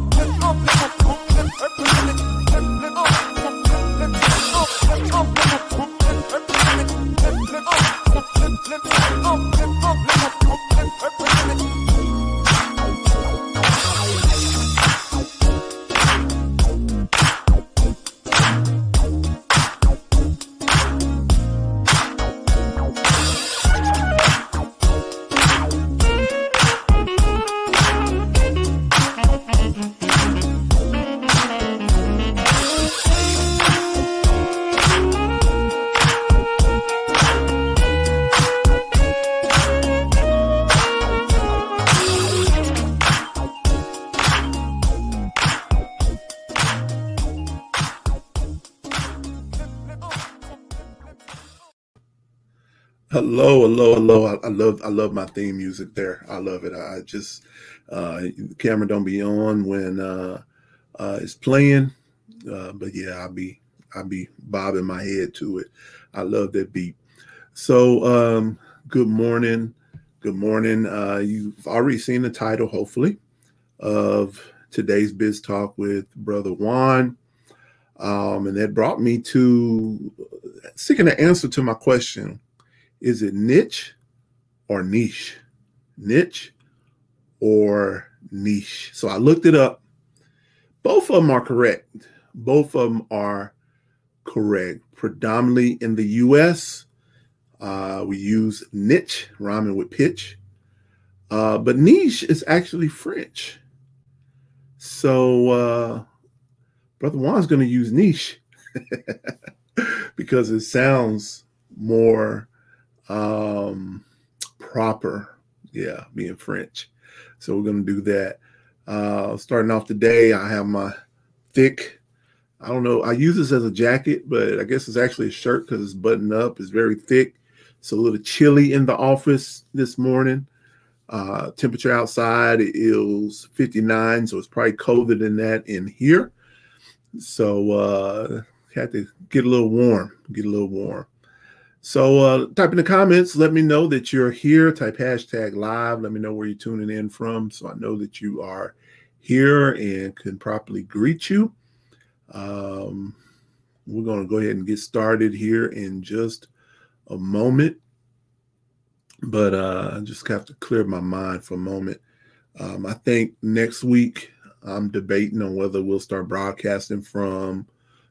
Oh up. Hello, hello, hello. I, I, love I love my theme music there. I love it. I just uh the camera don't be on when uh uh it's playing. Uh but yeah, I'll be I'll be bobbing my head to it. I love that beat. So um good morning. Good morning. Uh you've already seen the title, hopefully, of today's biz talk with Brother Juan. Um, and that brought me to seeking an answer to my question is it niche or niche? Niche or niche? So I looked it up. Both of them are correct. Both of them are correct. Predominantly in the US, uh, we use niche, rhyming with pitch. Uh, but niche is actually French. So uh, Brother Juan's going to use niche because it sounds more um, proper. Yeah, being French. So we're to do that. Uh, starting off today, I have my thick. I don't know. I use this as a jacket, but I guess it's actually a shirt because it's buttoned up. It's very thick. It's a little chilly in the office this morning. Uh, temperature outside is 59, so it's probably colder than that in here. So uh, had to get a little warm, get a little warm. So uh, type in the comments. Let me know that you're here. Type hashtag live. Let me know where you're tuning in from, so I know that you are here and can properly greet you. Um, we're going to go ahead and get started here in just a moment. But uh, I just have to clear my mind for a moment. Um, I think next week I'm debating on whether we'll start broadcasting from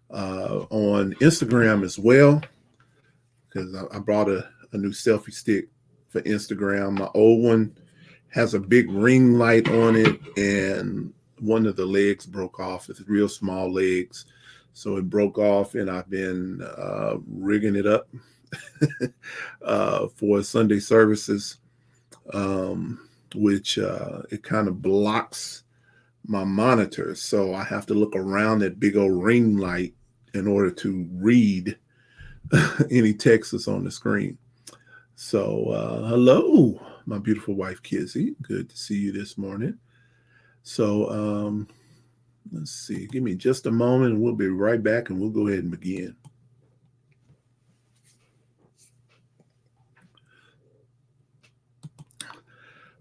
uh, on Instagram as well because I, I, brought a, a new selfie stick for Instagram. My old one has a big ring light on it, and one of the legs broke off. It's real small legs. So it broke off, and I've been uh, rigging it up uh, for Sunday services, um, which uh, it kind of blocks my monitor. So I have to look around that big old ring light in order to read any text that's on the screen. So, uh, hello, my beautiful wife, Kizzy. Good to see you this morning. So, um, let's see. Give me just a moment and we'll be right back and we'll go ahead and begin.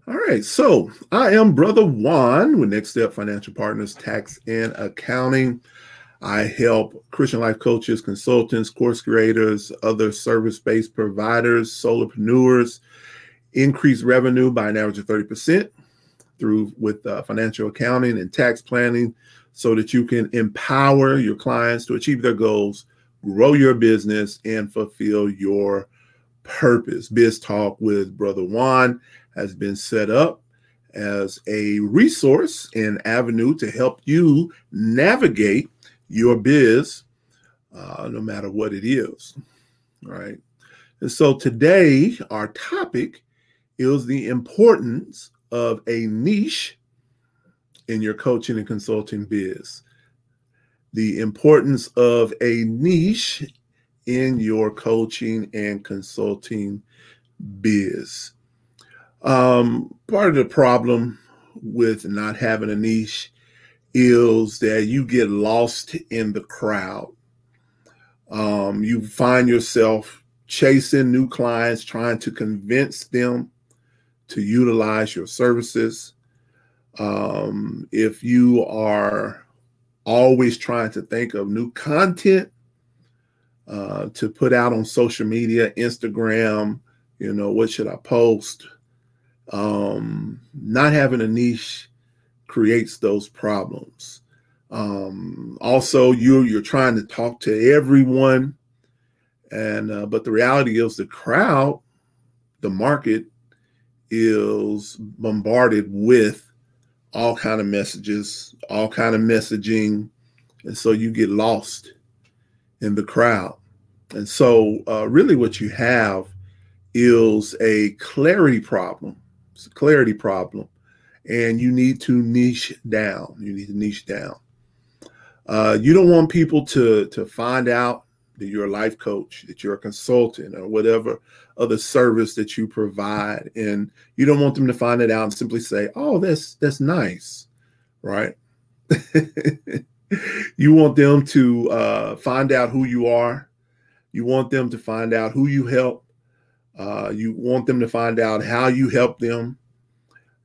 All right, so I am Brother Juan with Next Step Financial Partners Tax and Accounting. I help Christian life coaches, consultants, course creators, other service based providers, solopreneurs increase revenue by an average of 30% through with uh, financial accounting and tax planning so that you can empower your clients to achieve their goals, grow your business, and fulfill your purpose. Biz Talk with Brother Juan has been set up as a resource and avenue to help you navigate your biz, uh, no matter what it is. Right. And so today, our topic is the importance of a niche in your coaching and consulting biz. The importance of a niche in your coaching and consulting biz. Um, part of the problem with not having a niche is that you get lost in the crowd. Um, you find yourself chasing new clients, trying to convince them to utilize your services. Um, if you are always trying to think of new content uh, to put out on social media, Instagram, you know, what should I post? Um, not having a niche creates those problems. Um, also, you you're trying to talk to everyone, and uh, but the reality is the crowd, the market, is bombarded with all kind of messages, all kind of messaging, and so you get lost in the crowd. And so, uh, really, what you have is a clarity problem. It's a clarity problem, and you need to niche down. You need to niche down. Uh, you don't want people to to find out that you're a life coach, that you're a consultant, or whatever other service that you provide, and you don't want them to find it out and simply say, "Oh, that's that's nice," right? you want them to uh, find out who you are. You want them to find out who you help. Uh, you want them to find out how you help them.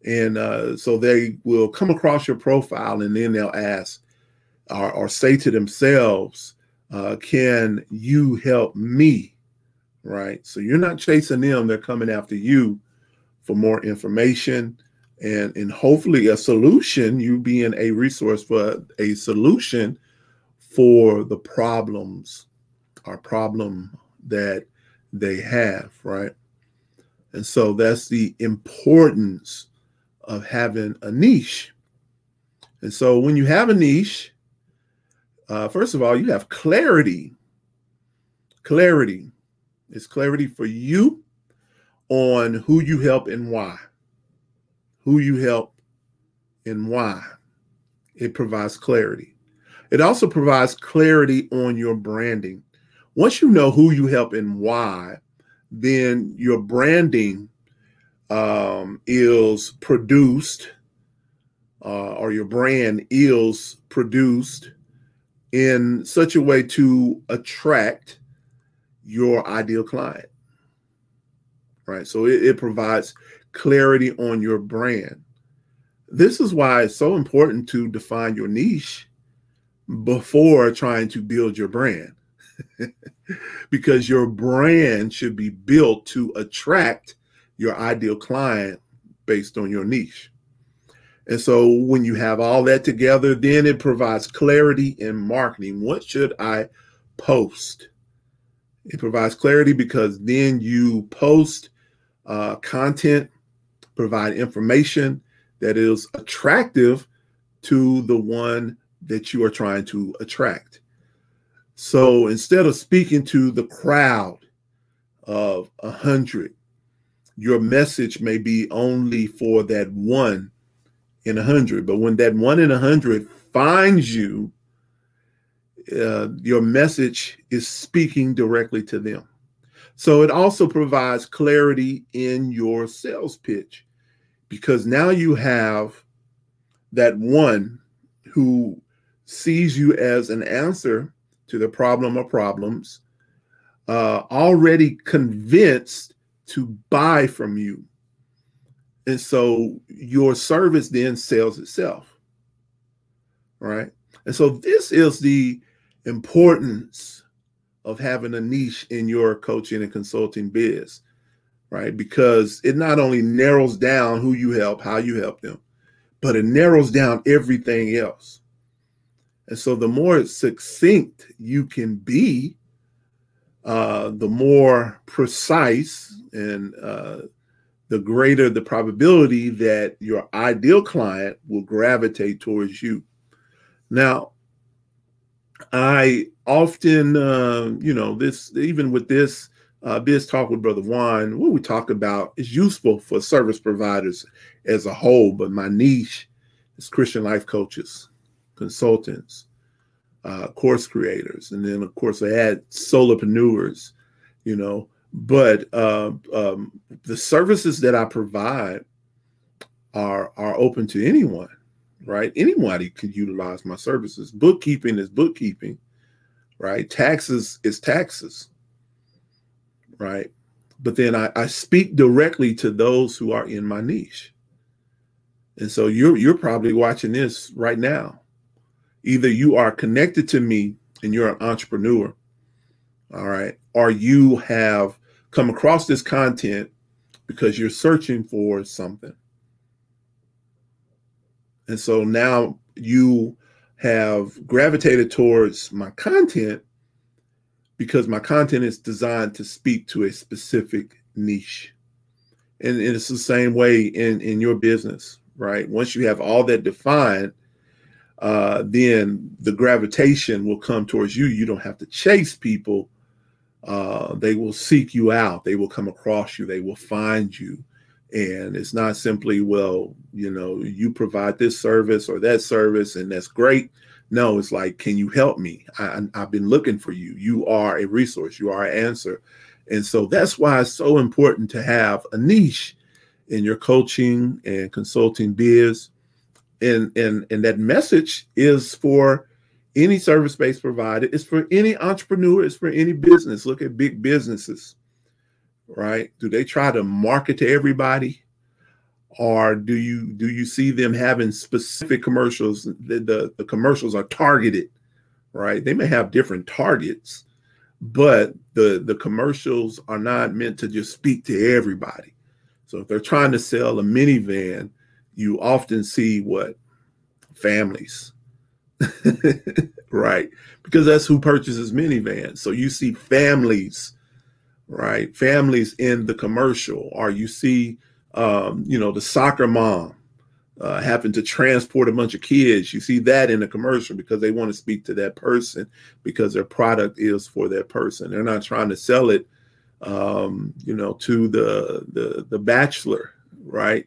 And uh, so they will come across your profile and then they'll ask or, or say to themselves, uh, Can you help me? Right. So you're not chasing them, they're coming after you for more information and and hopefully a solution you being a resource for a solution for the problems or problem that they have right and so that's the importance of having a niche and so when you have a niche uh, first of all you have clarity clarity it's clarity for you on who you help and why who you help, and why. It provides clarity. It also provides clarity on your branding. Once you know who you help and why, then your branding um, is produced, uh, or your brand is produced in such a way to attract your ideal client. Right. So it, it provides clarity on your brand. This is why it's so important to define your niche before trying to build your brand. because your brand should be built to attract your ideal client based on your niche. And so when you have all that together, then it provides clarity in marketing. What should I post? It provides clarity because then you post uh, content provide information that is attractive to the one that you are trying to attract. So instead of speaking to the crowd of a hundred, your message may be only for that one in a hundred. But when that one in a hundred finds you, uh, your message is speaking directly to them. So it also provides clarity in your sales pitch because now you have that one who sees you as an answer to the problem or problems, uh, already convinced to buy from you. And so your service then sells itself. Right. And so this is the importance of having a niche in your coaching and consulting biz, right? Because it not only narrows down who you help, how you help them, but it narrows down everything else. And so the more succinct you can be, uh, the more precise and uh, the greater the probability that your ideal client will gravitate towards you. Now, I often, uh, you know, this even with this uh, biz talk with Brother Juan, what we talk about is useful for service providers as a whole, but my niche is Christian life coaches, consultants, uh, course creators, and then of course I had solopreneurs, you know. But uh, um, the services that I provide are are open to anyone right? Anybody could utilize my services. Bookkeeping is bookkeeping, right? Taxes is taxes, right? But then I, I speak directly to those who are in my niche. And so you're you're probably watching this right now. Either you are connected to me and you're an entrepreneur, all right, or you have come across this content because you're searching for something. And so now you have gravitated towards my content because my content is designed to speak to a specific niche. And, and it's the same way in, in your business, right? Once you have all that defined, uh, then the gravitation will come towards you. You don't have to chase people. Uh, they will seek you out. They will come across you. They will find you. And it's not simply, well, you know, you provide this service or that service, and that's great. No, it's like, can you help me? I, I've been looking for you. You are a resource. You are an answer. And so that's why it's so important to have a niche in your coaching and consulting biz. And, and, and that message is for any service-based provider, it's for any entrepreneur, it's for any business. Look at big businesses right? Do they try to market to everybody? Or do you do you see them having specific commercials? The, the, the commercials are targeted, right? They may have different targets, but the the commercials are not meant to just speak to everybody. So if they're trying to sell a minivan, you often see what families, right? Because that's who purchases minivans. So you see families right? Families in the commercial, or you see, um, you know, the soccer mom uh, having to transport a bunch of kids. You see that in the commercial because they want to speak to that person because their product is for that person. They're not trying to sell it, um, you know, to the the the bachelor, right?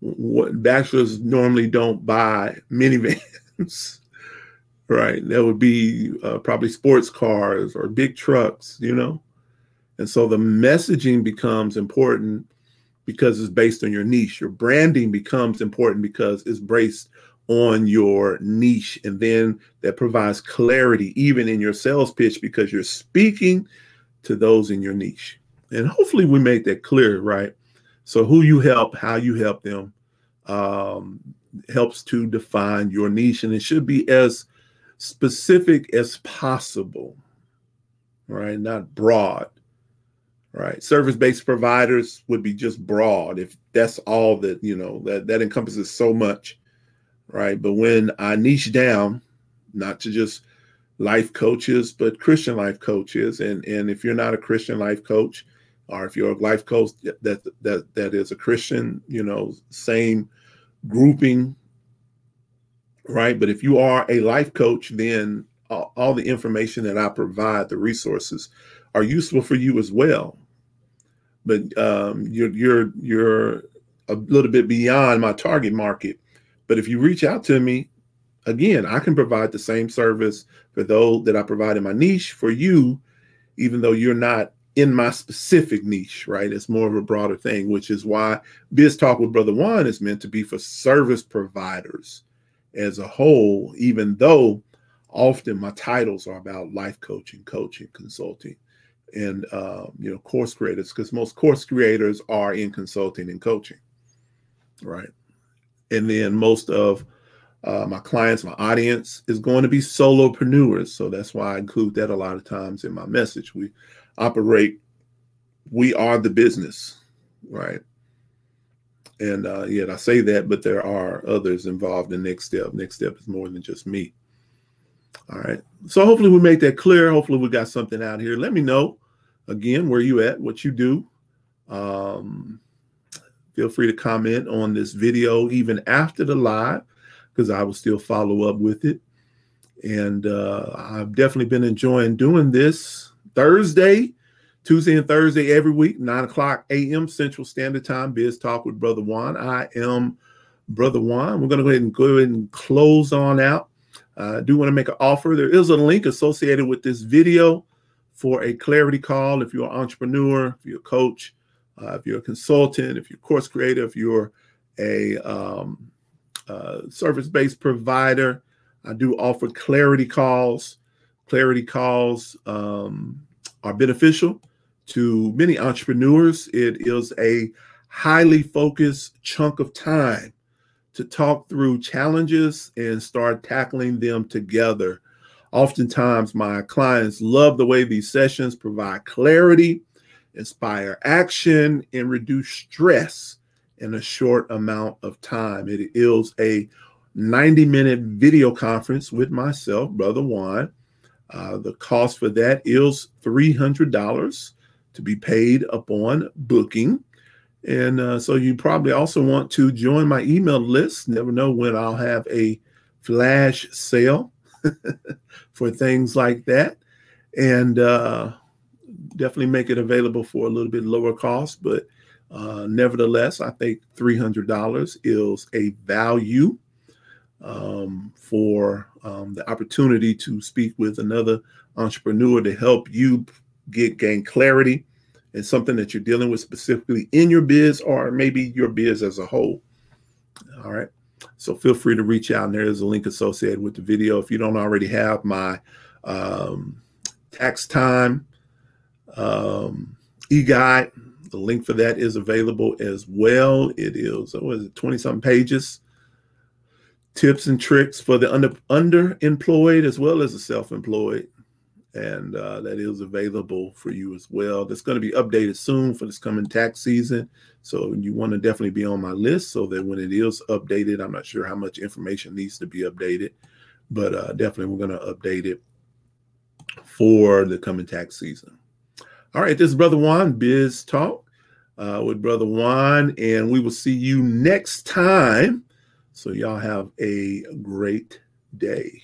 What bachelors normally don't buy minivans. right that would be uh, probably sports cars or big trucks you know and so the messaging becomes important because it's based on your niche. Your branding becomes important because it's based on your niche. And then that provides clarity even in your sales pitch because you're speaking to those in your niche. And hopefully we make that clear, right? So who you help, how you help them um, helps to define your niche. And it should be as specific as possible, right? Not broad right service-based providers would be just broad if that's all that you know that that encompasses so much right but when i niche down not to just life coaches but christian life coaches and and if you're not a christian life coach or if you're a life coach that that that is a christian you know same grouping right but if you are a life coach then all, all the information that i provide the resources are useful for you as well but um, you're you're you're a little bit beyond my target market. But if you reach out to me, again, I can provide the same service for those that I provide in my niche for you, even though you're not in my specific niche, right? It's more of a broader thing, which is why Biz Talk with Brother Juan is meant to be for service providers as a whole, even though often my titles are about life coaching, coaching, consulting and uh, you know course creators because most course creators are in consulting and coaching right and then most of uh, my clients my audience is going to be solopreneurs so that's why i include that a lot of times in my message we operate we are the business right and uh, yet i say that but there are others involved in next step next step is more than just me all right. So hopefully we make that clear. Hopefully we got something out here. Let me know again where you at, what you do. Um, feel free to comment on this video even after the live because I will still follow up with it. And uh, I've definitely been enjoying doing this Thursday, Tuesday and Thursday every week, 9 o'clock a.m. Central Standard Time, Biz Talk with Brother Juan. I am Brother Juan. We're going to go ahead and go ahead and close on out. Uh, I do want to make an offer. There is a link associated with this video for a clarity call. If you're an entrepreneur, if you're a coach, uh, if you're a consultant, if you're a course creator, if you're a um, uh, service-based provider, I do offer clarity calls. Clarity calls um, are beneficial to many entrepreneurs. It is a highly focused chunk of time to talk through challenges and start tackling them together. Oftentimes, my clients love the way these sessions provide clarity, inspire action, and reduce stress in a short amount of time. It is a 90 minute video conference with myself, Brother Juan. Uh, the cost for that is $300 to be paid upon booking. And uh, so you probably also want to join my email list. Never know when I'll have a flash sale for things like that. And uh, definitely make it available for a little bit lower cost. But uh, nevertheless, I think $300 is a value um, for um, the opportunity to speak with another entrepreneur to help you get gain clarity in something that you're dealing with specifically in your biz or maybe your biz as a whole. All right. So feel free to reach out, and there is a link associated with the video. If you don't already have my um, tax time um, e-guide, the link for that is available as well. It is what is it, 20 something pages tips and tricks for the under underemployed as well as the self-employed. And uh, that is available for you as well. That's going to be updated soon for this coming tax season. So you want to definitely be on my list so that when it is updated i'm not sure how much information needs to be updated but uh, definitely we're going to update it for the coming tax season. All right this is brother juan biz talk uh, with brother juan and we will see you next time so, y'all have a great day.